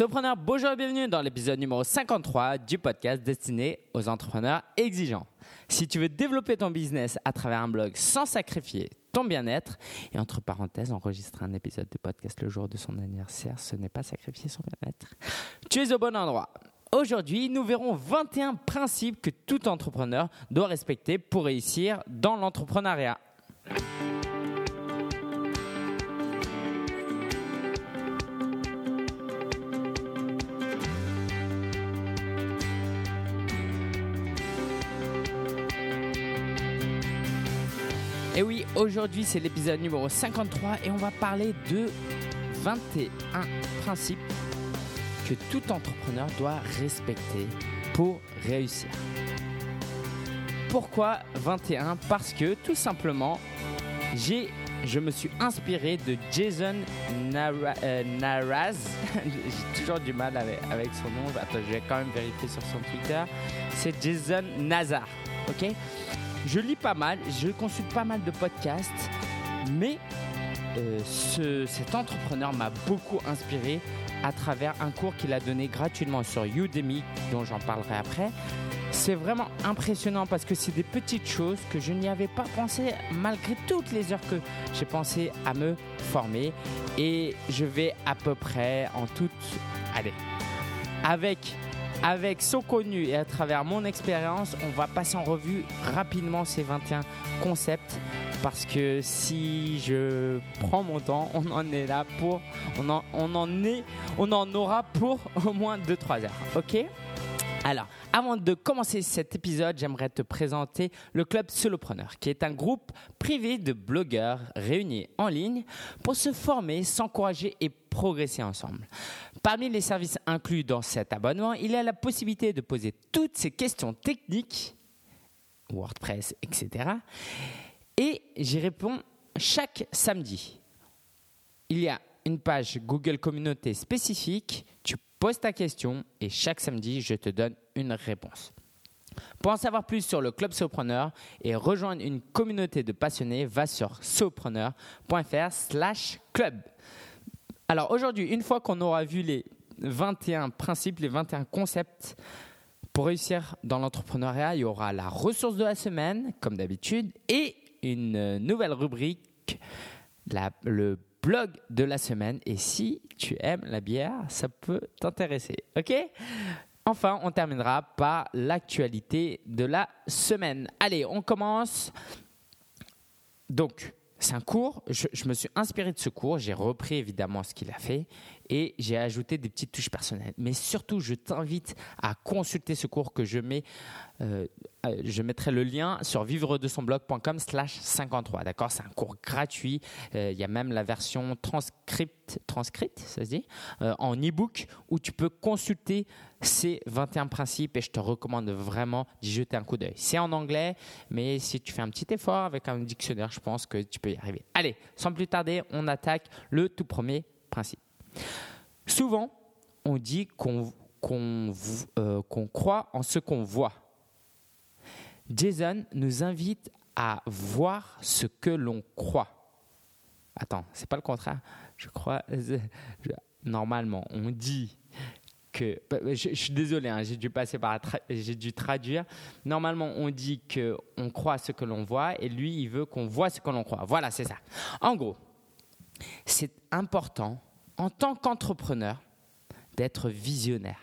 Sopreneur, bonjour et bienvenue dans l'épisode numéro 53 du podcast destiné aux entrepreneurs exigeants. Si tu veux développer ton business à travers un blog sans sacrifier ton bien-être, et entre parenthèses, enregistrer un épisode de podcast le jour de son anniversaire, ce n'est pas sacrifier son bien-être, tu es au bon endroit. Aujourd'hui, nous verrons 21 principes que tout entrepreneur doit respecter pour réussir dans l'entrepreneuriat. Aujourd'hui c'est l'épisode numéro 53 et on va parler de 21 principes que tout entrepreneur doit respecter pour réussir. Pourquoi 21 Parce que tout simplement, j'ai, je me suis inspiré de Jason Nara- euh, Naraz. j'ai toujours du mal avec, avec son nom. Attends, je vais quand même vérifier sur son Twitter. C'est Jason Nazar. Ok? Je lis pas mal, je consulte pas mal de podcasts, mais euh, ce- cet entrepreneur m'a beaucoup inspiré à travers un cours qu'il a donné gratuitement sur Udemy, dont j'en parlerai après. C'est vraiment impressionnant parce que c'est des petites choses que je n'y avais pas pensé malgré toutes les heures que j'ai pensé à me former. Et je vais à peu près en toute... Allez, avec avec son contenu et à travers mon expérience, on va passer en revue rapidement ces 21 concepts parce que si je prends mon temps, on en est là pour, on en, on en est, on en aura pour au moins 2-3 heures. Ok? Alors, avant de commencer cet épisode, j'aimerais te présenter le Club Solopreneur, qui est un groupe privé de blogueurs réunis en ligne pour se former, s'encourager et progresser ensemble. Parmi les services inclus dans cet abonnement, il y a la possibilité de poser toutes ces questions techniques, WordPress, etc. Et j'y réponds chaque samedi. Il y a une page Google Communauté spécifique, poses ta question et chaque samedi, je te donne une réponse. Pour en savoir plus sur le Club Sopreneur et rejoindre une communauté de passionnés, va sur sopreneur.fr slash club. Alors aujourd'hui, une fois qu'on aura vu les 21 principes, les 21 concepts pour réussir dans l'entrepreneuriat, il y aura la ressource de la semaine, comme d'habitude, et une nouvelle rubrique, le blog de la semaine. Et si tu aimes la bière, ça peut t'intéresser. OK? Enfin, on terminera par l'actualité de la semaine. Allez, on commence. Donc, c'est un cours. Je, je me suis inspiré de ce cours. J'ai repris évidemment ce qu'il a fait et j'ai ajouté des petites touches personnelles. Mais surtout, je t'invite à consulter ce cours que je mets. euh, euh, je mettrai le lien sur vivre de son blog.com slash 53. D'accord? C'est un cours gratuit. Euh, Il y a même la version transcript, transcrite, ça se dit, en e-book où tu peux consulter ces 21 principes et je te recommande vraiment d'y jeter un coup d'œil. C'est en anglais, mais si tu fais un petit effort avec un dictionnaire, je pense que tu peux y arriver. Allez, sans plus tarder, on attaque le tout premier principe. Souvent, on dit euh, qu'on croit en ce qu'on voit. Jason nous invite à voir ce que l'on croit. Attends, c'est pas le contraire. Je crois. normalement, on dit que. Je, suis désolé, hein, j'ai dû passer par. J'ai dû traduire. Normalement, on dit que on croit ce que l'on voit, et lui, il veut qu'on voit ce que l'on croit. Voilà, c'est ça. En gros, c'est important en tant qu'entrepreneur d'être visionnaire.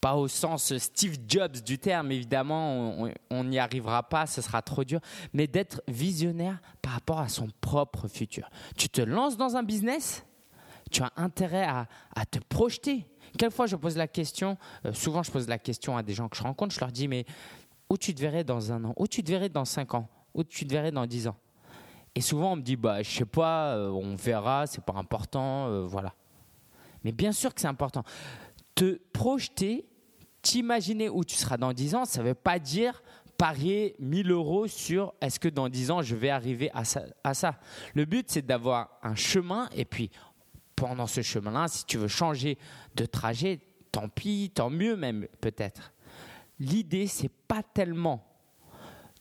Pas au sens Steve Jobs du terme, évidemment, on- n'y arrivera pas, ce sera trop dur, mais d'être visionnaire par rapport à son propre futur. Tu te lances dans un business, tu as intérêt à, à te projeter. Quelquefois, je pose la question, euh, souvent je pose la question à des gens que je rencontre, je leur dis, mais où tu te verrais dans un an? Où tu te verrais dans cinq ans? Où tu te verrais dans dix ans? Et souvent, on me dit, bah, je sais pas, euh, on verra, c'est pas important, euh, voilà. Mais bien sûr que c'est important. Te projeter, t'imaginer où tu seras dans 10 ans, ça ne veut pas dire parier 1000 euros sur est-ce que dans 10 ans je vais arriver à ça. à ça. Le but, c'est d'avoir un chemin et puis pendant ce chemin-là, si tu veux changer de trajet, tant pis, tant mieux même peut-être. L'idée, c'est pas tellement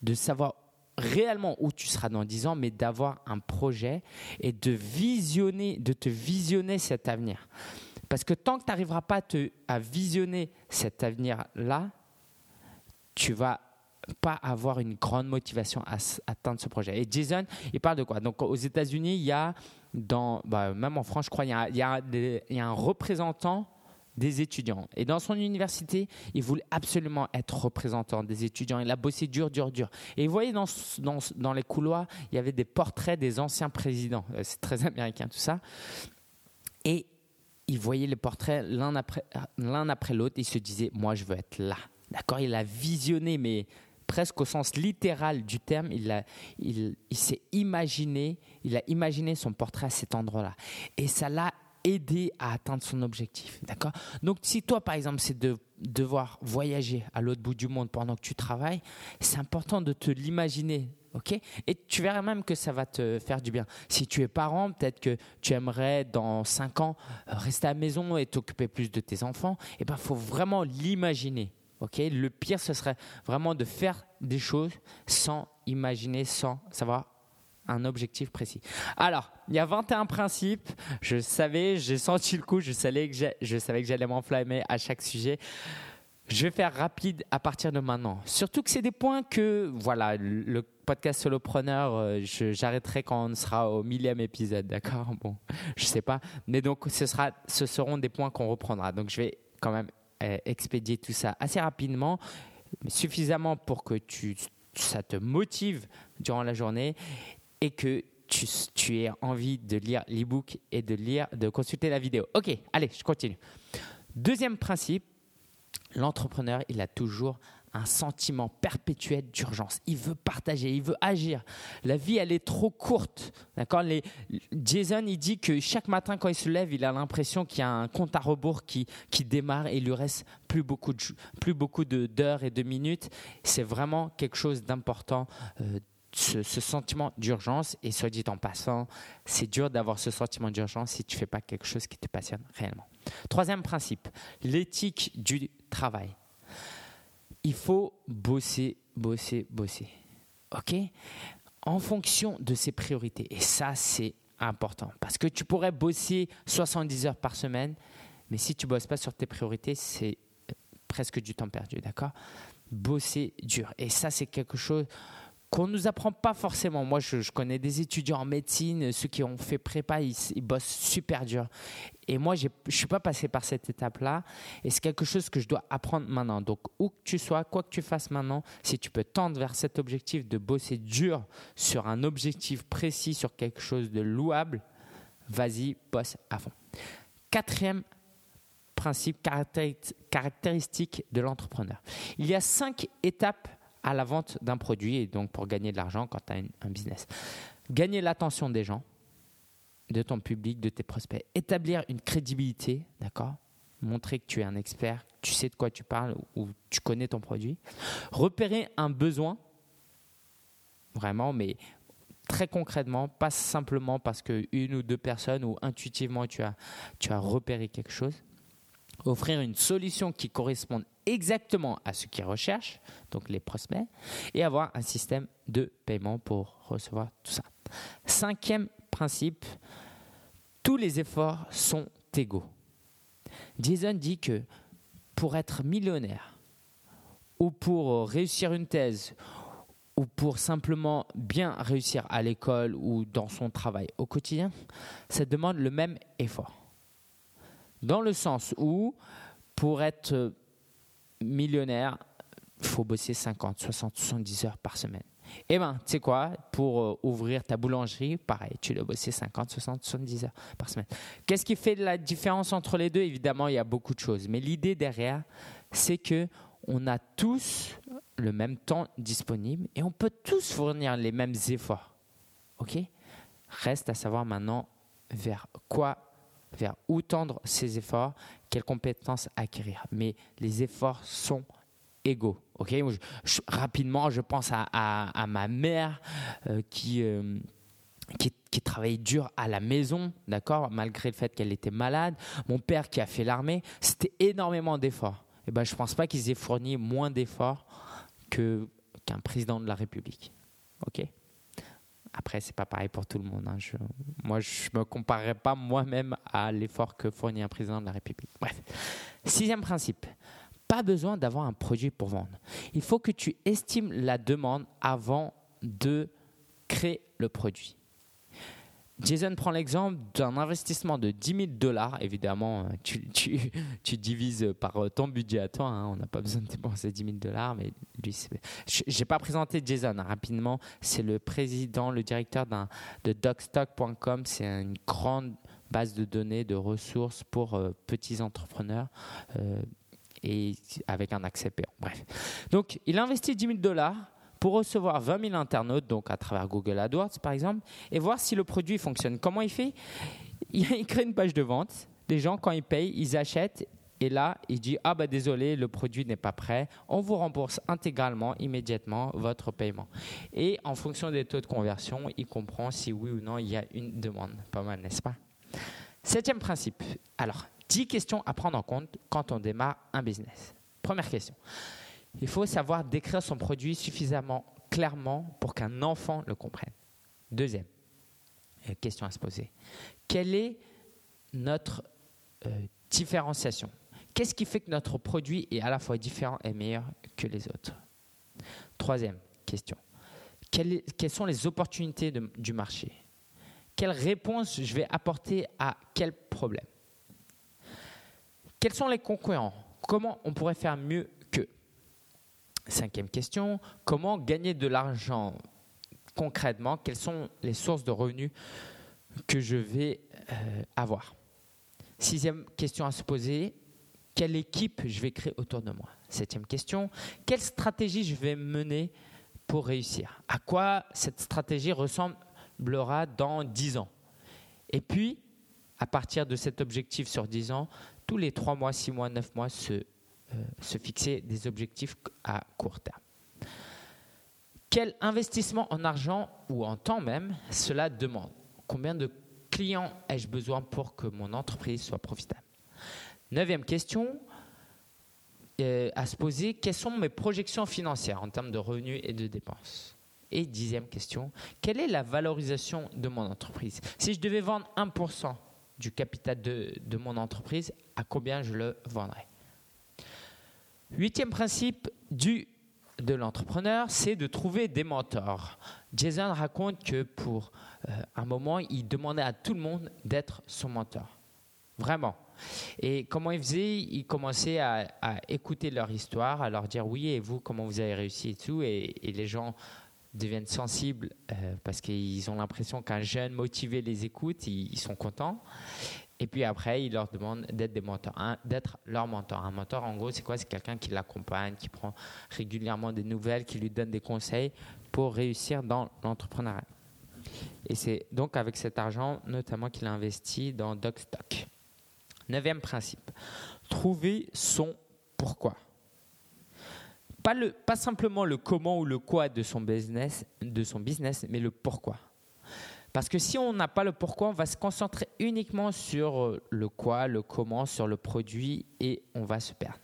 de savoir réellement où tu seras dans 10 ans, mais d'avoir un projet et de visionner, de te visionner cet avenir. Parce que tant que tu n'arriveras pas à, visionner cet avenir-là, tu vas pas avoir une grande motivation à atteindre ce projet. Et Jason, il parle de quoi? Donc aux États-Unis, il y a, dans, bah, même en France, je crois, il y a, il y a un représentant des étudiants. Et dans son université, il voulait absolument être représentant des étudiants. Il a bossé dur, dur, dur. Et vous voyez, dans, dans, dans les couloirs, il y avait des portraits des anciens présidents. Euh, c'est très américain tout ça. Et il voyait les portraits l'un après, l'autre. Il se disait, moi, je veux être là. D'accord? Il a visionné, mais presque au sens littéral du terme, il, il, il s'est imaginé, il a imaginé son portrait à cet endroit-là. Et ça l'a aidé à atteindre son objectif. D'accord? Donc, si toi, par exemple, c'est de devoir voyager à l'autre bout du monde pendant que tu travailles, c'est important de te l'imaginer. ok? Et tu verras même que ça va te faire du bien. Si tu es parent, peut-être que tu aimerais dans 5 ans rester à la maison et t'occuper plus de tes enfants. Et eh ben, faut vraiment l'imaginer. ok? Le pire, ce serait vraiment de faire des choses sans imaginer, sans savoir un objectif précis. Alors, il y a 21 principes. Je savais, j'ai senti le coup, je savais que je savais que j'allais m'enflammer à chaque sujet. Je vais faire rapide à partir de maintenant. Surtout que c'est des points que, voilà, le podcast solopreneur, euh, j'arrêterai quand on sera au millième épisode, d'accord? Bon, je sais pas. Mais donc, ce, sera, ce seront des points qu'on reprendra. Donc, je vais quand même euh, expédier tout ça assez rapidement, suffisamment pour que tu, ça te motive durant la journée et que tu, tu aies envie de lire l'ebook et de lire, de consulter la vidéo. Ok, allez, je continue. Deuxième principe, l'entrepreneur, il a toujours un sentiment perpétuel d'urgence. Il veut partager, il veut agir. La vie, elle est trop courte. D'accord? Jason, il dit que chaque matin, quand il se lève, il a l'impression qu'il y a un compte à rebours qui, qui démarre et il lui reste plus beaucoup, de, plus beaucoup d'heures et de minutes. C'est vraiment quelque chose d'important euh, ce, sentiment d'urgence, et soit dit en passant, c'est dur d'avoir ce sentiment d'urgence si tu ne fais pas quelque chose qui te passionne réellement. Troisième principe, l'éthique du travail. Il faut bosser, bosser, bosser. OK? En fonction de ses priorités. Et ça, c'est important. Parce que tu pourrais bosser 70 heures par semaine, mais si tu bosses pas sur tes priorités, c'est presque du temps perdu. D'accord? Bosser dur. Et ça, c'est quelque chose qu'on nous apprend pas forcément. Moi, je, connais des étudiants en médecine, ceux qui ont fait prépa, ils, bossent super dur. Et moi, je suis pas passé par cette étape-là. Et c'est quelque chose que je dois apprendre maintenant. Donc, où que tu sois, quoi que tu fasses maintenant, si tu peux tendre vers cet objectif de bosser dur sur un objectif précis, sur quelque chose de louable, vas-y, bosse à fond. Quatrième principe caractéristique de l'entrepreneur. Il y a cinq étapes à la vente d'un produit et donc pour gagner de l'argent quand tu as un business. Gagner l'attention des gens, de ton public, de tes prospects. Établir une crédibilité, d'accord? Montrer que tu es un expert, tu sais de quoi tu parles ou tu connais ton produit. Repérer un besoin, vraiment, mais très concrètement, pas simplement parce qu'une ou deux personnes ou intuitivement tu as, tu as repéré quelque chose offrir une solution qui corresponde exactement à ce qu'ils recherchent, donc les prospects, et avoir un système de paiement pour recevoir tout ça. Cinquième principe, tous les efforts sont égaux. Jason dit que pour être millionnaire, ou pour réussir une thèse, ou pour simplement bien réussir à l'école ou dans son travail au quotidien, ça demande le même effort. Dans le sens où, pour être millionnaire, il faut bosser 50, 60, 70 heures par semaine. Eh bien, tu sais quoi, pour euh, ouvrir ta boulangerie, pareil, tu dois bosser 50, 60, 70 heures par semaine. Qu'est-ce qui fait la différence entre les deux? Évidemment, il y a beaucoup de choses. Mais l'idée derrière, c'est que on a tous le même temps disponible et on peut tous fournir les mêmes efforts. OK? Reste à savoir maintenant vers quoi vers où tendre ses efforts, quelles compétences acquérir. Mais les efforts sont égaux. Ok, rapidement, je pense à, ma mère euh, qui, euh, qui, qui, travaillait dur à la maison, d'accord, malgré le fait qu'elle était malade. Mon père qui a fait l'armée, c'était énormément d'efforts. Et eh ben, je ne pense pas qu'ils aient fourni moins d'efforts que, qu'un président de la République. Ok? Après, c'est pas pareil pour tout le monde. Hein. Je, moi, je me comparerai pas moi-même à l'effort que fournit un président de la République. Bref. Sixième principe. Pas besoin d'avoir un produit pour vendre. Il faut que tu estimes la demande avant de créer le produit. Jason prend l'exemple d'un investissement de 10 000 dollars. Évidemment, euh, tu, divises par euh, ton budget à toi. Hein. On n'a pas besoin de dépenser 10 000 dollars. Mais lui, je n'ai pas présenté Jason hein, rapidement. C'est le président, le directeur de docstock.com. C'est une grande base de données, de ressources pour euh, petits entrepreneurs. et avec un accès payant. Bref. Donc, il a investi 10 000 dollars pour recevoir 20 000 internautes, donc à travers Google AdWords par exemple, et voir si le produit fonctionne. Comment il fait? Il crée une page de vente. Les gens, quand ils payent, ils achètent. Et là, il dit Ah, bah désolé, le produit n'est pas prêt. On vous rembourse intégralement, immédiatement, votre paiement. Et en fonction des taux de conversion, il comprend si oui ou non il y a une demande. Pas mal, n'est-ce pas? Septième principe. Alors, 10 questions à prendre en compte quand on démarre un business. Première question. Il faut savoir décrire son produit suffisamment clairement pour qu'un enfant le comprenne. Deuxième euh, question à se poser. Quelle est notre euh, différenciation? Qu'est-ce qui fait que notre produit est à la fois différent et meilleur que les autres? Troisième question. Quelles, sont les opportunités du marché? Quelle réponse je vais apporter à quel problème? Quels sont les concurrents? Comment on pourrait faire mieux Cinquième question, comment gagner de l'argent concrètement? Quelles sont les sources de revenus que je vais euh, avoir? Sixième question à se poser, quelle équipe je vais créer autour de moi? Septième question, quelle stratégie je vais mener pour réussir? À quoi cette stratégie ressemblera dans dix ans? Et puis, à partir de cet objectif sur dix ans, tous les trois mois, six mois, neuf mois, se se fixer des objectifs à court terme. Quel investissement en argent ou en temps même cela demande? Combien de clients ai-je besoin pour que mon entreprise soit profitable? Neuvième question euh, à se poser, quelles sont mes projections financières en termes de revenus et de dépenses? Et dixième question, quelle est la valorisation de mon entreprise? Si je devais vendre 1% du capital de mon entreprise, à combien je le vendrais? Huitième principe du, de l'entrepreneur, c'est de trouver des mentors. Jason raconte que pour euh, un moment, il demandait à tout le monde d'être son mentor. Vraiment. Et comment il faisait? Il commençait à, écouter leur histoire, à leur dire oui, et vous, comment vous avez réussi et tout. Et, les gens deviennent sensibles euh, parce qu'ils ont l'impression qu'un jeune motivé les écoute, ils sont contents. Et puis après, il leur demande d'être des mentors, d'être leur mentor. Un mentor, en gros, c'est quoi? C'est quelqu'un qui l'accompagne, qui prend régulièrement des nouvelles, qui lui donne des conseils pour réussir dans l'entrepreneuriat. Et c'est donc avec cet argent, notamment, qu'il a investi dans DocStock. Neuvième principe, trouver son pourquoi. Pas, le, pas simplement le comment ou le quoi de son business, de son business mais le pourquoi. Parce que si on n'a pas le pourquoi, on va se concentrer uniquement sur euh, le quoi, le comment, sur le produit et on va se perdre.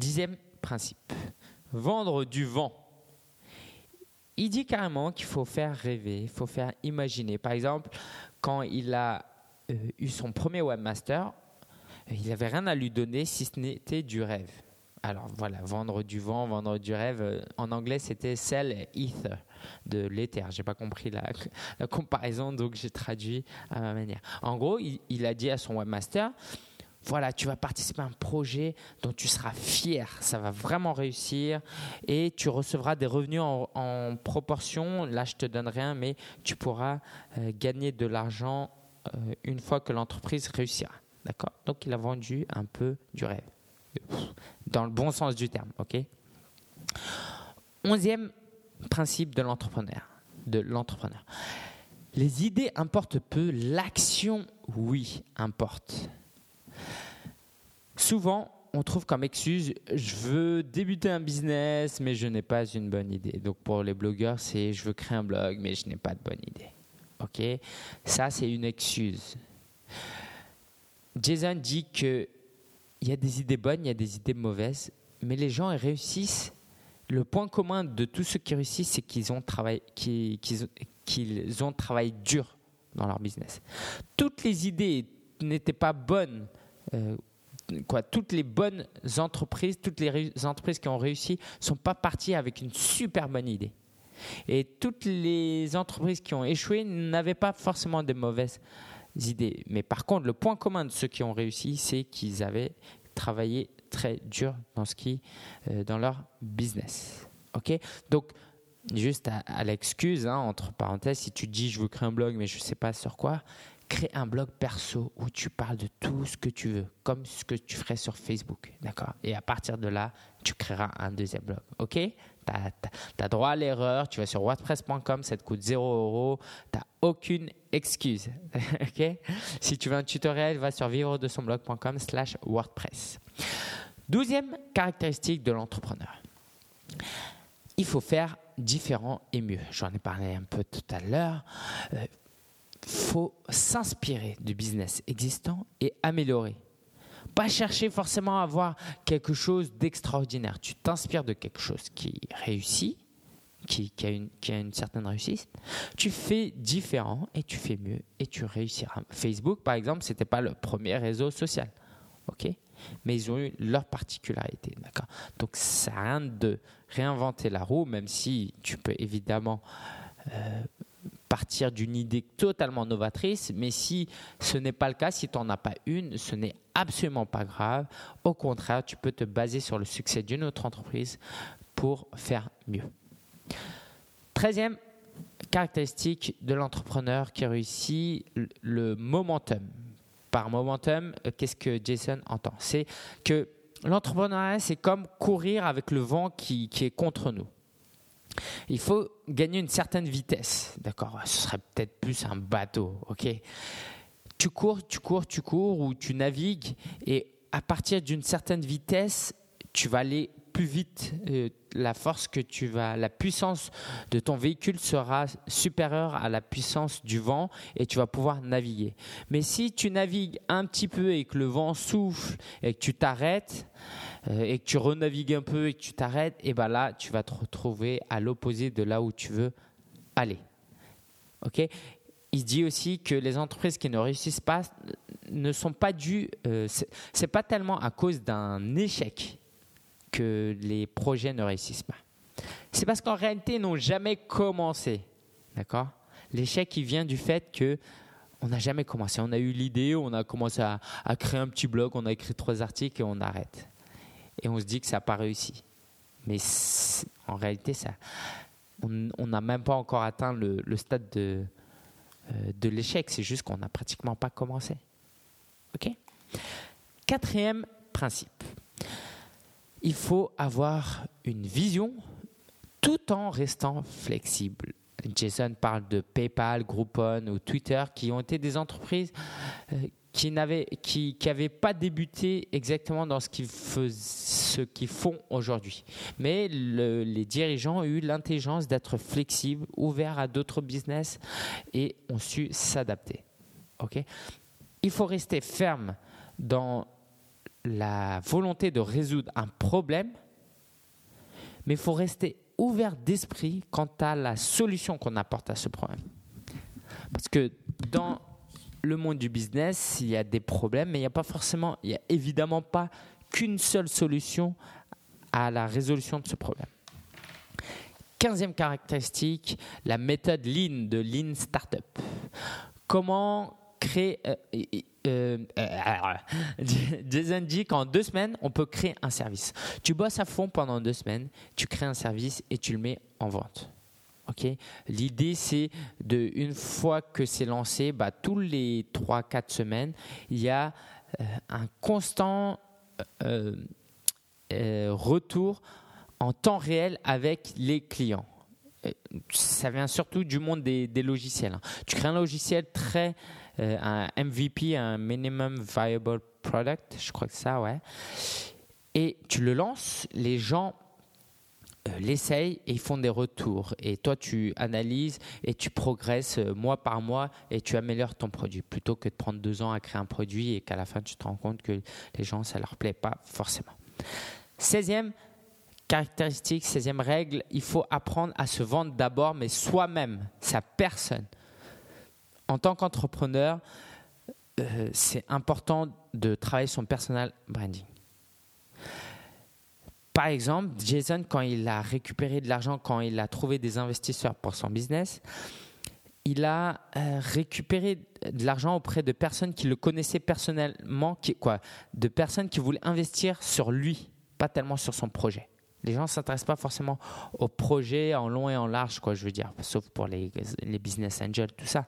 Dixième principe, vendre du vent. Il dit carrément qu'il faut faire rêver, il faut faire imaginer. Par exemple, quand il a euh, eu son premier webmaster, il n'avait rien à lui donner si ce n'était du rêve. Alors voilà, vendre du vent, vendre du rêve. Euh, en anglais, c'était sell ether de l'éther. J'ai pas compris la, comparaison, donc j'ai traduit à ma manière. En gros, il, a dit à son webmaster voilà, tu vas participer à un projet dont tu seras fier, ça va vraiment réussir et tu recevras des revenus en, proportion. Là, je te donne rien, mais tu pourras euh, gagner de l'argent euh, une fois que l'entreprise réussira. D'accord? Donc, il a vendu un peu du rêve, dans le bon sens du terme. Ok? Onzième principe de l'entrepreneur. De l'entrepreneur. Les idées importent peu, l'action, oui, importe. Souvent, on trouve comme excuse je veux débuter un business, mais je n'ai pas une bonne idée. Donc pour les blogueurs, c'est je veux créer un blog, mais je n'ai pas de bonne idée. Ok? Ça, c'est une excuse. Jason dit que il y a des idées bonnes, il y a des idées mauvaises, mais les gens réussissent le point commun de tous ceux qui réussissent, c'est qu'ils ont travaillé, ont travaillé dur dans leur business. Toutes les idées n'étaient pas bonnes. Euh, toutes les bonnes entreprises, toutes les entreprises qui ont réussi, sont pas parties avec une super bonne idée. Et toutes les entreprises qui ont échoué n'avaient pas forcément de mauvaises idées. Mais par contre, le point commun de ceux qui ont réussi, c'est qu'ils avaient travaillé très dur dans ce qui, euh, dans leur business. Ok? Donc, juste à, l'excuse, hein, entre parenthèses, si tu dis je veux créer un blog, mais je ne sais pas sur quoi, crée un blog perso où tu parles de tout ce que tu veux, comme ce que tu ferais sur Facebook. D'accord? Et à partir de là, tu créeras un deuxième blog. OK? Tu as, droit à l'erreur, tu vas sur wordpress.com, ça te coûte 0 euros, tu n'as aucune excuse. Si tu veux un tutoriel, va sur vivre de son blog.com slash WordPress. Douzième caractéristique de l'entrepreneur. Il faut faire différent et mieux. J'en ai parlé un peu tout à l'heure. Il euh, faut s'inspirer du business existant et améliorer. Pas chercher forcément à avoir quelque chose d'extraordinaire. Tu t'inspires de quelque chose qui réussit, qui, a une, certaine réussite. Tu fais différent et tu fais mieux et tu réussiras. Facebook, par exemple, ce n'était pas le premier réseau social. OK? Mais ils ont eu leur particularité. D'accord? Donc, ça n'a rien de réinventer la roue, même si tu peux évidemment euh, partir d'une idée totalement novatrice, mais si ce n'est pas le cas, si tu n'en as pas une, ce n'est absolument pas grave. Au contraire, tu peux te baser sur le succès d'une autre entreprise pour faire mieux. Treizième caractéristique de l'entrepreneur qui réussit, le momentum par momentum, euh, qu'est-ce que Jason entend? C'est que l'entrepreneuriat, c'est comme courir avec le vent qui, est contre nous. Il faut gagner une certaine vitesse, d'accord Ce serait peut-être plus un bateau, ok Tu cours, tu cours, tu cours ou tu navigues et à partir d'une certaine vitesse, tu vas aller plus vite, euh, la force que tu vas, la puissance de ton véhicule sera supérieure à la puissance du vent et tu vas pouvoir naviguer. Mais si tu navigues un petit peu et que le vent souffle et que tu t'arrêtes et que tu renavigues un peu et que tu t'arrêtes, et ben là tu vas te retrouver à l'opposé de là où tu veux aller. Ok? Il dit aussi que les entreprises qui ne réussissent pas ne sont pas dues, euh, c'est pas tellement à cause d'un échec que les projets ne réussissent pas. C'est parce qu'en réalité, ils n'ont jamais commencé. D'accord? L'échec, il vient du fait que on n'a jamais commencé. On a eu l'idée, on a commencé à, créer un petit blog, on a écrit trois articles et on arrête. Et on se dit que ça n'a pas réussi. Mais en réalité, ça, on n'a même pas encore atteint le, stade de, euh, de l'échec. C'est juste qu'on n'a pratiquement pas commencé. OK? Quatrième principe il faut avoir une vision tout en restant flexible. Jason parle de PayPal, Groupon ou Twitter qui ont été des entreprises euh, qui n'avaient qui, pas débuté exactement dans ce qu'ils ce qu'ils font aujourd'hui. Mais les dirigeants ont eu l'intelligence d'être flexibles, ouverts à d'autres business et ont su s'adapter. Ok? Il faut rester ferme dans la volonté de résoudre un problème, mais il faut rester ouvert d'esprit quant à la solution qu'on apporte à ce problème. Parce que dans le monde du business, il y a des problèmes, mais il n'y a pas forcément, il n'y a évidemment pas qu'une seule solution à la résolution de ce problème. Quinzième caractéristique, la méthode Lean de Lean Startup. Comment créer, euh, euh, euh, Jason dit qu'en deux semaines, on peut créer un service. Tu bosses à fond pendant deux semaines, tu crées un service et tu le mets en vente. L'idée, c'est de une fois que c'est lancé, bah, tous les trois, quatre semaines, il y a euh, un constant retour en temps réel avec les clients. Ça vient surtout du monde des, des logiciels. Hein. Tu crées un logiciel très euh, un MVP, un Minimum Viable Product, je crois que ça, ouais. Et tu le lances, les gens euh, l'essayent et ils font des retours. Et toi, tu analyses et tu progresses euh, mois par mois et tu améliores ton produit plutôt que de prendre deux ans à créer un produit et qu'à la fin, tu te rends compte que les gens, ça leur plaît pas forcément. 16e caractéristique, 16e règle, il faut apprendre à se vendre d'abord, mais soi-même, sa personne. En tant qu'entrepreneur, euh, c'est important de travailler son personal branding. Par exemple, Jason, quand il a récupéré de l'argent, quand il a trouvé des investisseurs pour son business, il a euh, récupéré de l'argent auprès de personnes qui le connaissaient personnellement, qui, quoi, de personnes qui voulaient investir sur lui, pas tellement sur son projet. Les gens ne s'intéressent pas forcément au projet en long et en large, quoi, je veux dire, sauf pour les, les business angels, tout ça.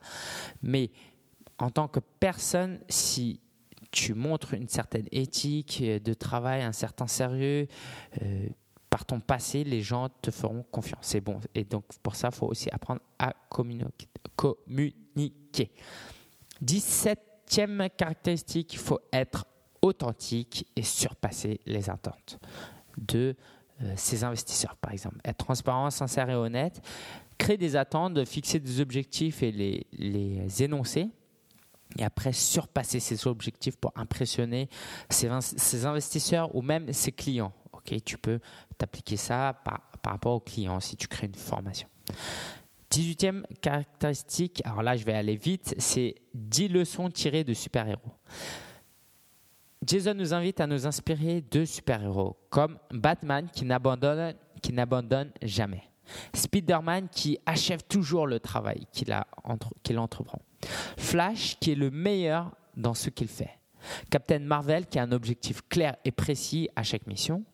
Mais en tant que personne, si tu montres une certaine éthique de travail, un certain sérieux, euh, par ton passé, les gens te feront confiance. C'est bon. Et donc, pour ça, il faut aussi apprendre à communiquer. communiquer. 17e caractéristique, il faut être authentique et surpasser les attentes de euh, ses investisseurs, par exemple. Être transparent, sincère et honnête, créer des attentes, fixer des objectifs et les, les énoncer et après surpasser ses objectifs pour impressionner ses, investisseurs ou même ses clients. Ok, tu peux t'appliquer ça par, rapport aux clients si tu crées une formation. 18e caractéristique, alors là je vais aller vite, c'est 10 leçons tirées de super-héros. Jason nous invite à nous inspirer de super-héros comme Batman qui n'abandonne jamais. Spider-Man qui achève toujours le travail qu'il, entreprend. Flash qui est le meilleur dans ce qu'il fait. Captain Marvel qui a un objectif clair et précis à chaque mission.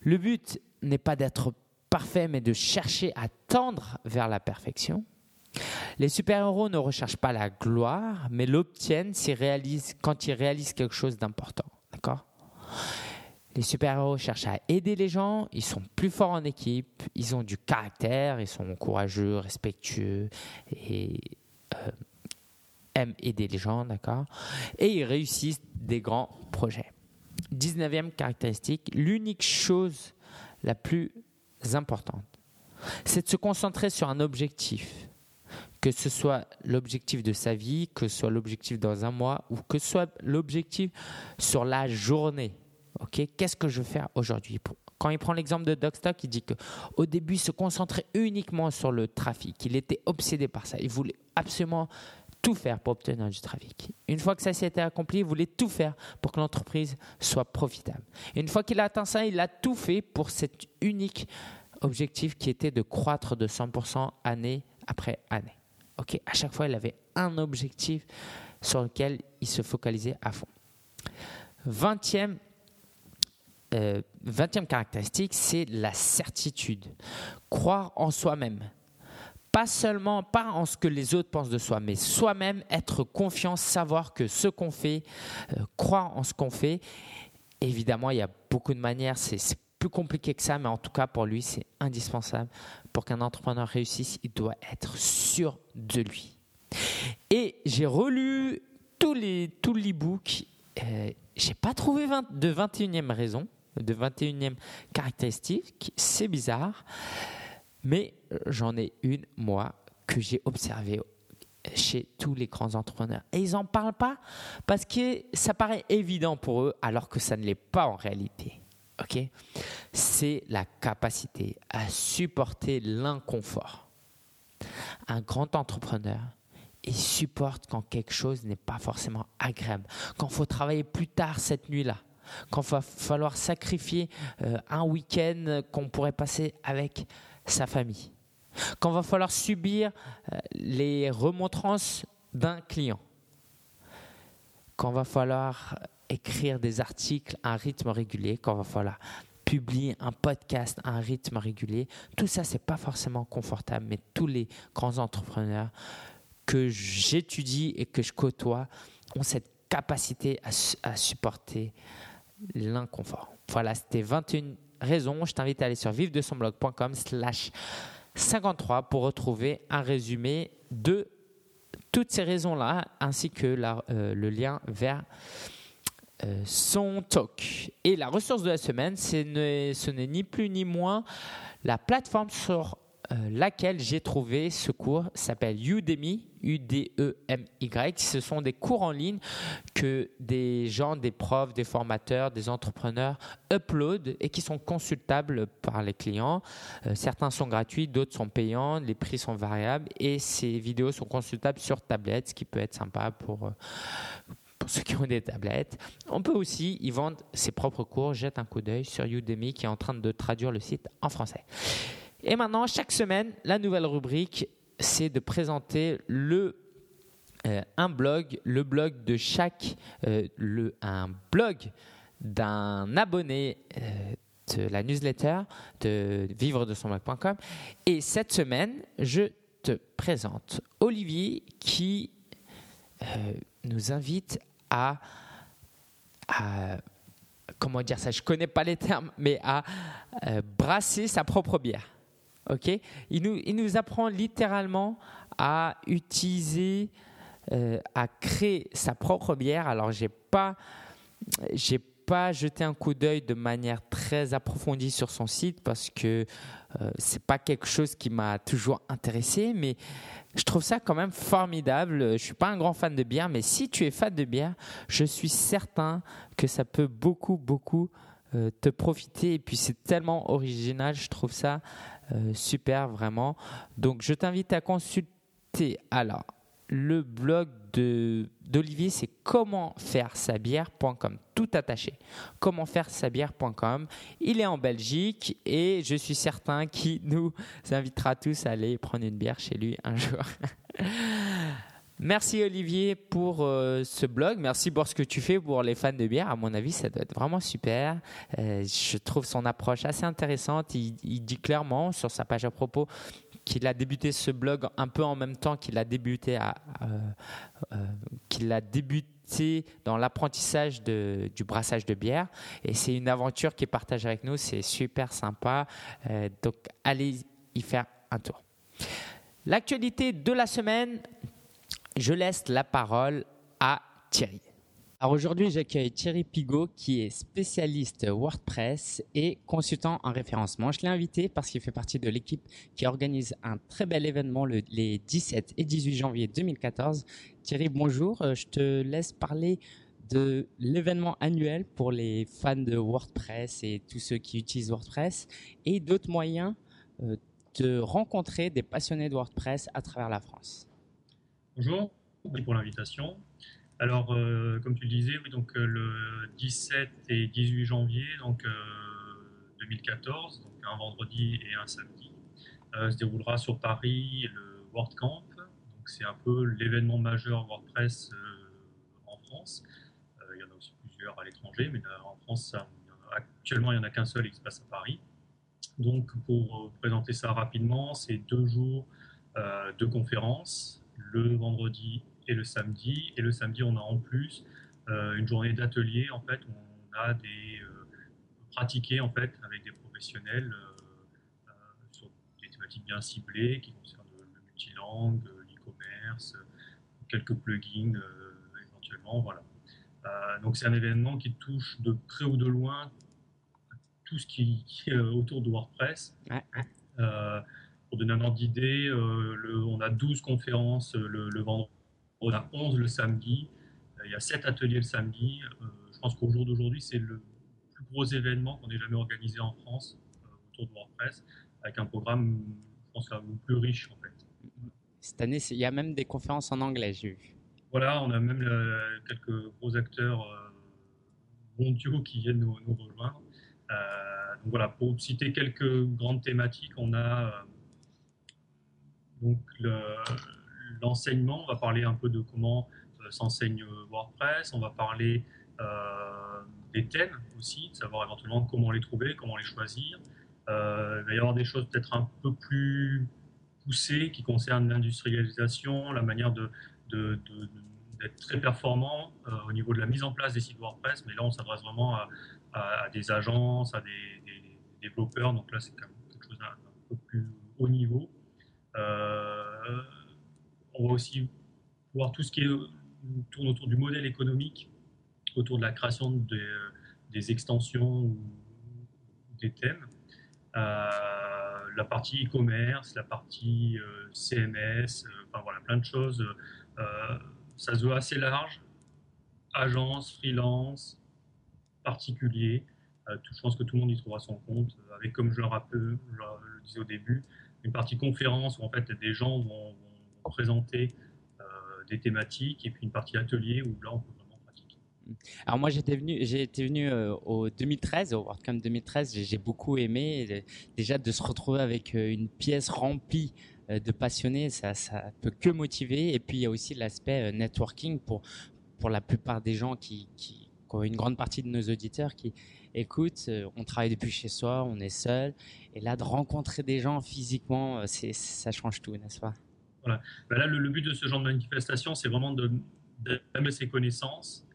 Le but n'est pas d'être parfait, mais de chercher à tendre vers la perfection. Les super-héros ne recherchent pas la gloire, mais l'obtiennent quand ils réalisent quelque chose d'important. D'accord? Les super-héros cherchent à aider les gens, ils sont plus forts en équipe, ils ont du caractère, ils sont courageux, respectueux et euh, aiment aider les gens, d'accord? Et ils réussissent des grands projets. 19e caractéristique, l'unique chose la plus importante, c'est de se concentrer sur un objectif, que ce soit l'objectif de sa vie, que ce soit l'objectif dans un mois ou que ce soit l'objectif sur la journée. Ok, qu'est-ce que je veux faire aujourd'hui Quand il prend l'exemple de Dogstock, il dit qu'au début, il se concentrait uniquement sur le trafic. Il était obsédé par ça. Il voulait absolument tout faire pour obtenir du trafic. Une fois que ça s'était accompli, il voulait tout faire pour que l'entreprise soit profitable. Une fois qu'il a atteint ça, il a tout fait pour cet unique objectif qui était de croître de 100% année après année. Ok, à chaque fois, il avait un objectif sur lequel il se focalisait à fond. 20e 20e euh, caractéristique, c'est la certitude. Croire en soi-même. Pas seulement, pas en ce que les autres pensent de soi, mais soi-même être confiant, savoir que ce qu'on fait, euh, croire en ce qu'on fait. Évidemment, il y a beaucoup de manières, c'est plus compliqué que ça, mais en tout cas, pour lui, c'est indispensable. Pour qu'un entrepreneur réussisse, il doit être sûr de lui. Et j'ai relu tous les tous l'e-book. Euh, j'ai pas trouvé de 21e raison de 21e caractéristique. C'est bizarre, mais j'en ai une, moi, que j'ai observée chez tous les grands entrepreneurs. Et ils n'en parlent pas parce que ça paraît évident pour eux alors que ça ne l'est pas en réalité. Ok? C'est la capacité à supporter l'inconfort. Un grand entrepreneur, il supporte quand quelque chose n'est pas forcément agréable, quand il faut travailler plus tard cette nuit-là, quand va falloir sacrifier euh, un week-end qu'on pourrait passer avec sa famille, quand va falloir subir euh, les remontrances d'un client, quand va falloir écrire des articles à un rythme régulier, quand va falloir publier un podcast à un rythme régulier, tout ça c'est pas forcément confortable, mais tous les grands entrepreneurs que j'étudie et que je côtoie ont cette capacité à supporter l'inconfort. Voilà, c'était 21 raisons. Je t'invite à aller sur vivre-de-son-blog.com slash 53 pour retrouver un résumé de toutes ces raisons-là, ainsi que euh, le lien vers euh, son talk. Et la ressource de la semaine, ce n'est ni plus ni moins la plateforme sur euh, laquelle j'ai trouvé ce cours s'appelle Udemy, U-D-E-M-Y. Ce sont des cours en ligne que des gens, des profs, des formateurs, des entrepreneurs uploadent et qui sont consultables par les clients. Euh, certains sont gratuits, d'autres sont payants, les prix sont variables et ces vidéos sont consultables sur tablette, ce qui peut être sympa pour, euh, pour ceux qui ont des tablettes. On peut aussi y vendre ses propres cours. Jette un coup d'œil sur Udemy qui est en train de traduire le site en français. Et maintenant, chaque semaine, la nouvelle rubrique, c'est de présenter le euh, un blog, le blog de chaque, euh, le, un blog d'un abonné euh, de la newsletter de vivre de son blog.com. Et cette semaine, je te présente Olivier qui nous invite à, à, comment dire ça, je connais pas les termes, mais à brasser sa propre bière. Ok? Il, nous, il nous apprend littéralement à utiliser, euh, à créer sa propre bière. Alors, j'ai pas, pas jeté un coup d'œil de manière très approfondie sur son site parce que euh, c'est pas quelque chose qui m'a toujours intéressé, mais je trouve ça quand même formidable. Je suis pas un grand fan de bière, mais si tu es fan de bière, je suis certain que ça peut beaucoup, beaucoup euh, te profiter. Et puis c'est tellement original, je trouve ça super vraiment. Donc je t'invite à consulter alors le blog d'Olivier, c'est comment faire sa bière.com, tout attaché. Comment faire sa bière.com. Il est en Belgique et je suis certain qu'il nous invitera tous à aller prendre une bière chez lui un jour. Merci Olivier pour euh, ce blog. Merci pour ce que tu fais pour les fans de bière. À mon avis, ça doit être vraiment super. Euh, je trouve son approche assez intéressante. Il, dit clairement sur sa page à propos qu'il a débuté ce blog un peu en même temps qu'il a débuté euh, qu'il a débuté dans l'apprentissage du brassage de bière. Et c'est une aventure qu'il partage avec nous. C'est super sympa. donc allez y faire un tour. L'actualité de la semaine, je laisse la parole à Thierry. Alors aujourd'hui, j'accueille Thierry Pigot qui est spécialiste WordPress et consultant en référencement. Je l'ai invité parce qu'il fait partie de l'équipe qui organise un très bel événement les 17 et 18 janvier 2014. Thierry, bonjour. Euh, je te laisse parler de l'événement annuel pour les fans de WordPress et tous ceux qui utilisent WordPress et d'autres moyens euh, de rencontrer des passionnés de WordPress à travers la France. Bonjour, merci pour l'invitation. Alors, euh, comme tu le disais, donc euh, le 17 et 18 janvier donc, 2014, euh, donc un vendredi et un samedi, se déroulera sur Paris le WordCamp. C'est un peu l'événement majeur WordPress en France. il y en a aussi plusieurs à l'étranger, mais en France, actuellement, il n'y en a qu'un seul qui se passe à Paris. Donc, pour présenter ça rapidement, c'est deux jours de conférences le vendredi et le samedi. Et le samedi, on a en plus euh, une journée d'atelier en fait où on a des euh, pratiquer en fait avec des professionnels euh, sur des thématiques bien ciblées qui concernent le multilangue, l'e-commerce, quelques plugins éventuellement, voilà. donc c'est un événement qui touche de près ou de loin tout ce qui, est autour de WordPress. Pour donner un ordre d'idée, euh, on a 12 conférences euh, le, vendredi, on a 11 le samedi, euh, il y a 7 ateliers le samedi. je pense qu'au jour d'aujourd'hui, c'est le plus gros événement qu'on ait jamais organisé en France autour de WordPress, avec un programme, je pense, le plus riche en fait. Cette année, il y a même des conférences en anglais, j'ai vu. Voilà, on a même quelques gros acteurs mondiaux qui viennent nous, rejoindre. donc voilà, pour citer quelques grandes thématiques, on a donc l'enseignement, on va parler un peu de comment euh, s'enseigne WordPress, on va parler euh, des thèmes aussi, savoir éventuellement comment les trouver, comment les choisir. Euh, il va y avoir des choses peut-être un peu plus poussées qui concernent l'industrialisation, la manière de, d'être très performant au niveau de la mise en place des sites WordPress, mais là on s'adresse vraiment à, des agences, à des, développeurs, donc là c'est quand même quelque chose d'un peu plus haut niveau. Euh, on va aussi voir tout ce qui tourne autour du modèle économique, autour de la création des, extensions ou des thèmes. la partie e-commerce, la partie CMS, enfin voilà, plein de choses. ça se veut assez large. Agence, freelance, particulier. je pense que tout le monde y trouvera son compte, avec, comme je le, rappelle, je le disais au début, une partie conférence où en fait des gens vont, présenter euh, des thématiques et puis une partie atelier où là on peut vraiment pratiquer. Alors moi j'étais venu, été venu euh, au 2013, au WordCamp 2013, j'ai beaucoup aimé déjà de se retrouver avec euh, une pièce remplie de passionnés, ça, ça peut que motiver. Et puis il y a aussi l'aspect networking pour pour la plupart des gens qui, une grande partie de nos auditeurs qui écoute, euh, on travaille depuis chez soi, on est seul, et là de rencontrer des gens physiquement, euh, ça change tout, n'est-ce pas? Voilà. Ben là, le, but de ce genre de manifestation, c'est vraiment de, d'améliorer ses connaissances,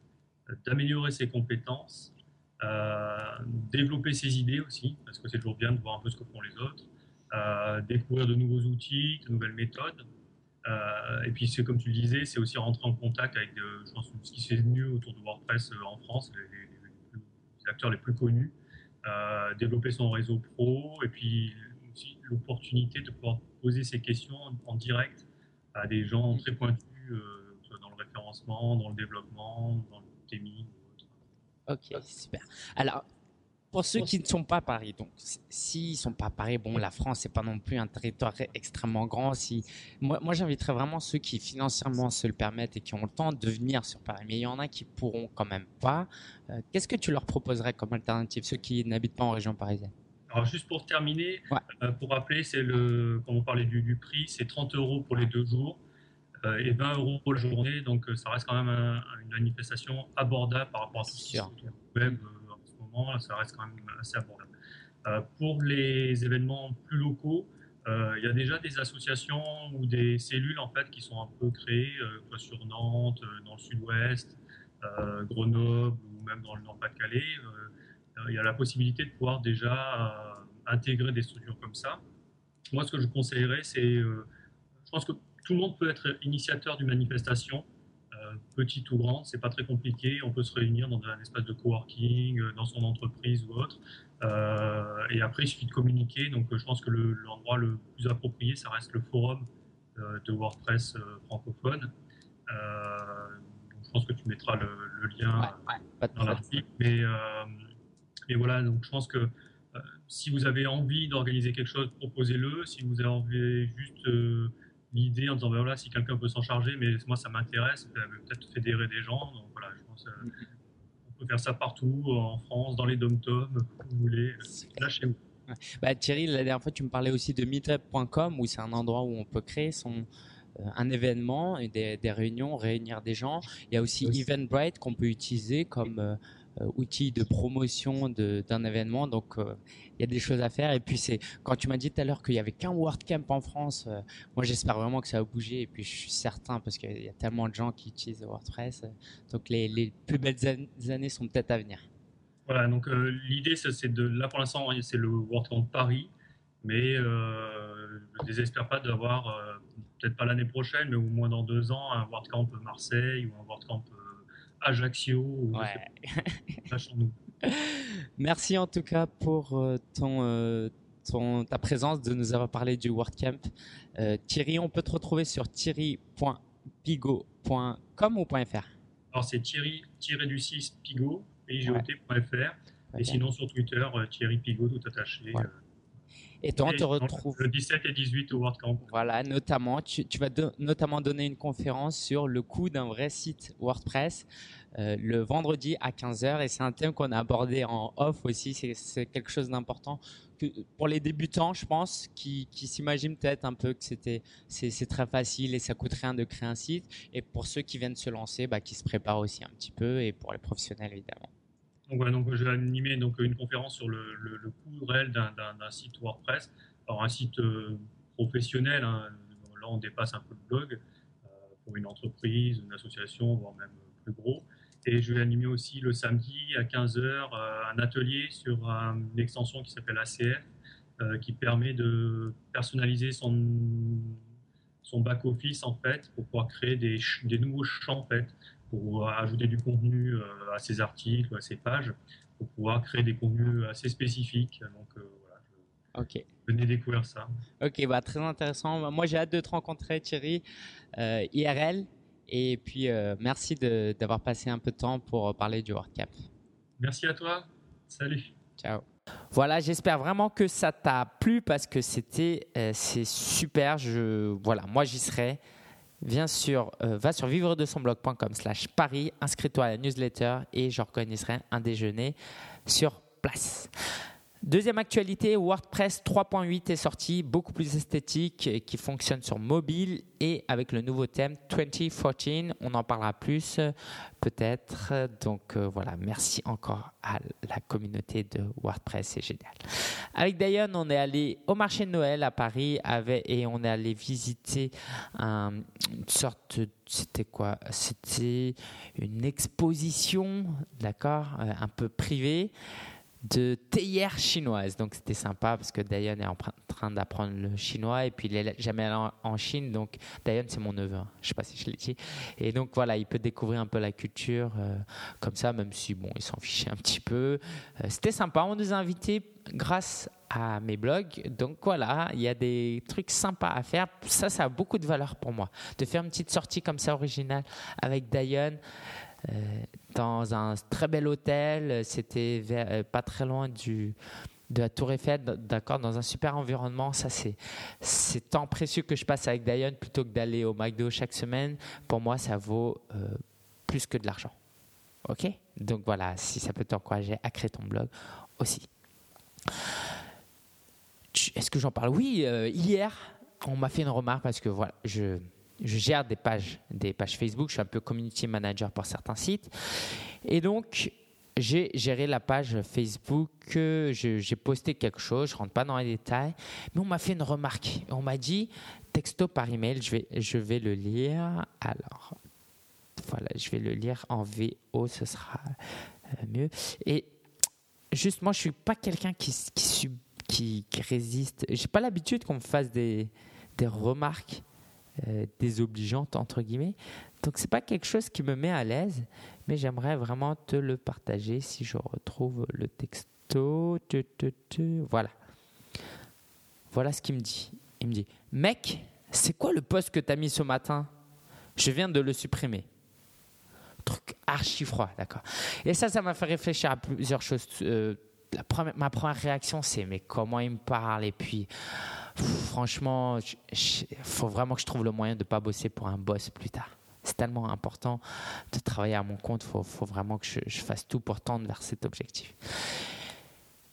euh, d'améliorer ses compétences, développer ses idées aussi, parce que c'est toujours bien de voir un peu ce que font les autres, découvrir de nouveaux outils, de nouvelles méthodes. Et puis, c'est comme tu le disais, c'est aussi rentrer en contact avec, je pense, ce qui se fait autour de WordPress en France, les, acteurs les plus connus, euh, développer son réseau pro et puis aussi l'opportunité de pouvoir poser ses questions en, direct à des gens très pointus euh, dans le référencement, dans le développement, dans le theming. Ok, super. Alors, pour ceux qui ne sont pas à Paris, donc s'ils ne sont pas à Paris, bon, la France c'est pas non plus un territoire extrêmement grand. Si moi, moi j'inviterais vraiment ceux qui financièrement se le permettent et qui ont le temps de venir sur Paris, mais il y en a qui pourront quand même pas. Euh, qu'est-ce que tu leur proposerais comme alternative, ceux qui n'habitent pas en région parisienne? Alors juste pour terminer, euh, pour rappeler, c'est le, quand on parlait du, prix, c'est 30 euros pour les deux jours euh, et 20 euros pour la journée, donc ça reste quand même une manifestation abordable par rapport à ce web ça reste quand même assez abordable. Euh, pour les événements plus locaux, euh, il y a déjà des associations ou des cellules en fait qui sont un peu créées, euh, sur Nantes, dans le Sud-Ouest, Grenoble ou même dans le Nord-Pas-de-Calais. il y a la possibilité de pouvoir déjà intégrer des structures comme ça. Moi, ce que je conseillerais, c'est, je pense que tout le monde peut être initiateur d'une manifestation. Euh, petite ou grande, c'est pas très compliqué. On peut se réunir dans un espace de coworking, euh, dans son entreprise ou autre. Euh, et après, il suffit de communiquer. Donc, je pense que l'endroit le, plus approprié, ça reste le forum de WordPress francophone. je pense que tu mettras le, lien dans l'article. Mais, mais, voilà, donc je pense que si vous avez envie d'organiser quelque chose, proposez-le. Si vous avez envie juste l'idée en disant ben voilà si quelqu'un peut s'en charger mais moi ça m'intéresse peut-être fédérer des gens. Donc voilà je pense euh, on peut faire ça partout en France dans les dom-toms vous voulez là chez vous. bah, Thierry la dernière fois tu me parlais aussi de meetup.com où c'est un endroit où on peut créer son euh, un événement et des, des, réunions réunir des gens. Il y a aussi Eventbrite qu'on peut utiliser comme euh, euh, outil de promotion d'un événement. Donc, euh, il y a des choses à faire. Et puis, c'est quand tu m'as dit tout à l'heure qu'il y avait qu'un WordCamp en France, euh, moi, j'espère vraiment que ça va bouger. Et puis, je suis certain parce qu'il y a tellement de gens qui utilisent WordPress. donc, les plus belles années sont peut-être à venir. Voilà, donc l'idée, c'est de, là pour l'instant, c'est le WordCamp Paris, mais je ne désespère pas d'avoir, peut-être pas l'année prochaine, mais au moins dans deux ans, un WordCamp Marseille ou un WordCamp Ajaccio. Merci en tout cas pour euh, ton, euh, ton, ta présence, de nous avoir parlé du WordCamp. Euh, Thierry, on peut te retrouver sur thierry.pigo.com ou .fr Alors c'est thierry-du6pigo, et sinon sur Twitter, Thierry Pigo, tout attaché. Et toi, on te retrouve. Le 17 et 18 au WordCamp. Voilà, notamment, tu, vas notamment donner une conférence sur le coût d'un vrai site WordPress euh, le vendredi à 15h. Et c'est un thème qu'on a abordé en off aussi. C'est quelque chose d'important pour les débutants, je pense, qui, qui s'imaginent peut-être un peu que c'était c'est très facile et ça coûte rien de créer un site. Et pour ceux qui viennent se lancer, bah, qui se préparent aussi un petit peu. Et pour les professionnels, évidemment. Donc je vais animer donc une conférence sur le, coût réel d'un site WordPress. Alors un site euh, professionnel, hein, là on dépasse un peu le blog euh, pour une entreprise, une association, voire même plus gros. Et je vais animer aussi le samedi à 15h euh, un atelier sur une extension qui s'appelle ACF, qui permet de personnaliser son, back-office en fait pour pouvoir créer des, nouveaux champs pour ajouter du contenu euh, à ces articles, à ces pages, pour pouvoir créer des contenus assez spécifiques. Donc, euh, Ok. Venez découvrir ça. Ok, bah, très intéressant. Moi, j'ai hâte de te rencontrer, Thierry, euh, IRL. Et puis, euh, merci d'avoir passé un peu de temps pour parler du WordCap. Merci à toi. Salut. Ciao. Voilà, j'espère vraiment que ça t'a plu parce que c'était euh, c'est super. Je voilà, moi j'y serai. Viens sur, va sur vivre de son blog.com slash Paris, inscris-toi à la newsletter et j'organiserai un déjeuner sur place. Deuxième actualité, WordPress 3.8 est sorti, beaucoup plus esthétique, qui fonctionne sur mobile et avec le nouveau thème 2014. On en parlera plus peut-être. Donc euh, voilà, merci encore à la communauté de WordPress, c'est génial. Avec Diane, on est allé au marché de Noël à Paris et on est allé visiter une sorte, c'était quoi? C'était une exposition, d'accord, euh, un peu privée de théière chinoise. Donc c'était sympa parce que Diane est en train d'apprendre le chinois et puis il n'est jamais allé en Chine. Donc Diane c'est mon neveu, hein. je ne sais pas si je l'ai dit. Et donc voilà, il peut découvrir un peu la culture euh, comme ça, même si bon, il s'en fichait un petit peu. Euh, c'était sympa, on nous a invités grâce à mes blogs. Donc voilà, il y a des trucs sympas à faire. Ça, ça a beaucoup de valeur pour moi. De faire une petite sortie comme ça originale avec Diane. Euh, dans un très bel hôtel. C'était euh, pas très loin de la Tour Eiffel, d'accord, dans un super environnement. Ça, c'est, c'est tant précieux que je passe avec Diane plutôt que d'aller au McDo chaque semaine. Pour moi, ça vaut euh, plus que de l'argent. OK? Donc voilà, si ça peut t'encourager à créer ton blog aussi. Est-ce que j'en parle? Oui, hier, on m'a fait une remarque parce que voilà, je je gère des pages, des pages Facebook. Je suis un peu community manager pour certains sites. Et donc, j'ai géré la page Facebook. J'ai posté quelque chose. Je rentre pas dans les détails, mais on m'a fait une remarque. On m'a dit texto par email. Je vais, je vais le lire. Alors, voilà, je vais le lire en VO. Ce sera euh, mieux. Et juste, moi, je suis pas quelqu'un qui, qui, qui, qui résiste. J'ai pas l'habitude qu'on me fasse des, des remarques euh, désobligeante entre guillemets. Donc c'est pas quelque chose qui me met à l'aise, mais j'aimerais vraiment te le partager si je retrouve le texto. Voilà. Voilà ce qu'il me dit. Il me dit Mec, c'est quoi le post que tu as mis ce matin? Je viens de le supprimer. Truc archi froid, d'accord. Et ça, ça m'a fait réfléchir à plusieurs choses. Euh, ma première réaction, c'est mais comment il me parle? Et puis, franchement, il faut vraiment que je trouve le moyen de ne pas bosser pour un boss plus tard. C'est tellement important de travailler à mon compte. Il faut, vraiment que je, fasse tout pour tendre vers cet objectif.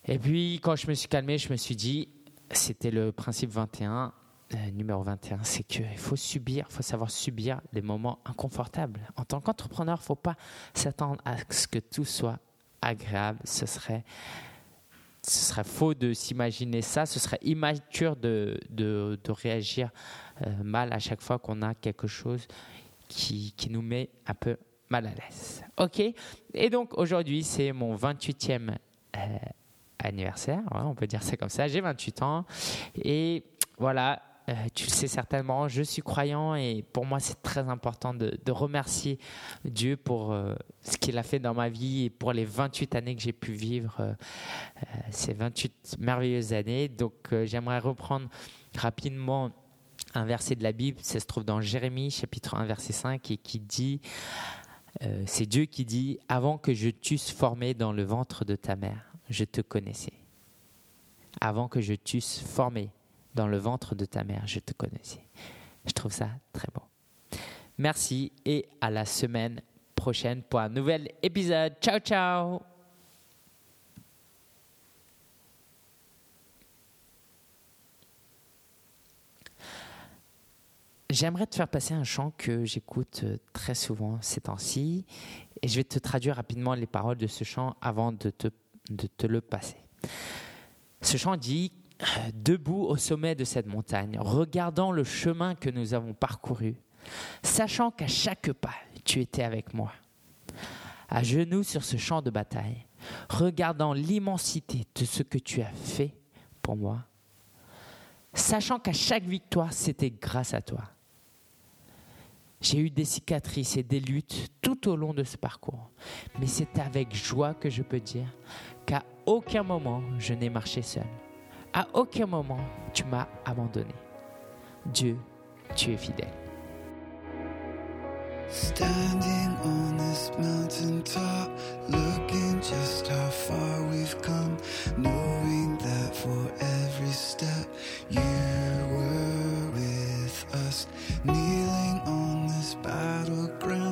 Et puis, quand je me suis calmé, je me suis dit, c'était le principe 21, euh, numéro 21, c'est qu'il faut subir, il faut savoir subir les moments inconfortables. En tant qu'entrepreneur, il ne faut pas s'attendre à ce que tout soit agréable. Ce serait ce serait faux de s'imaginer ça, ce serait immature de, de, réagir euh, mal à chaque fois qu'on a quelque chose qui, qui, nous met un peu mal à l'aise. Ok? Et donc aujourd'hui, c'est mon 28e euh, anniversaire, on peut dire ça comme ça, j'ai 28 ans. Et voilà, euh, tu le sais certainement, je suis croyant et pour moi c'est très important de, remercier Dieu pour euh, ce qu'il a fait dans ma vie et pour les 28 années que j'ai pu vivre, euh, ces 28 merveilleuses années. Donc j'aimerais reprendre rapidement un verset de la Bible, ça se trouve dans Jérémie chapitre 1 verset 5 et qui dit, c'est Dieu qui dit, avant que je t'eusse formé dans le ventre de ta mère, je te connaissais. Avant que je t'eusse formé dans le ventre de ta mère, je te connaissais. Je trouve ça très beau. Merci et à la semaine prochaine pour un nouvel épisode. Ciao, ciao J'aimerais te faire passer un chant que j'écoute euh, très souvent ces temps-ci et je vais te traduire rapidement les paroles de ce chant avant de te, de te le passer. Ce chant dit debout au sommet de cette montagne, regardant le chemin que nous avons parcouru, sachant qu'à chaque pas, tu étais avec moi. À genoux sur ce champ de bataille, regardant l'immensité de ce que tu as fait pour moi, sachant qu'à chaque victoire, c'était grâce à toi. J'ai eu des cicatrices et des luttes tout au long de ce parcours, mais c'est avec joie que je peux dire qu'à aucun moment je n'ai marché seul À aucun moment, tu m'as abandonné. Dieu, tu es fidèle. Standing on this mountain top, looking just how far we've come, knowing that for every step you were with us, kneeling on this battleground,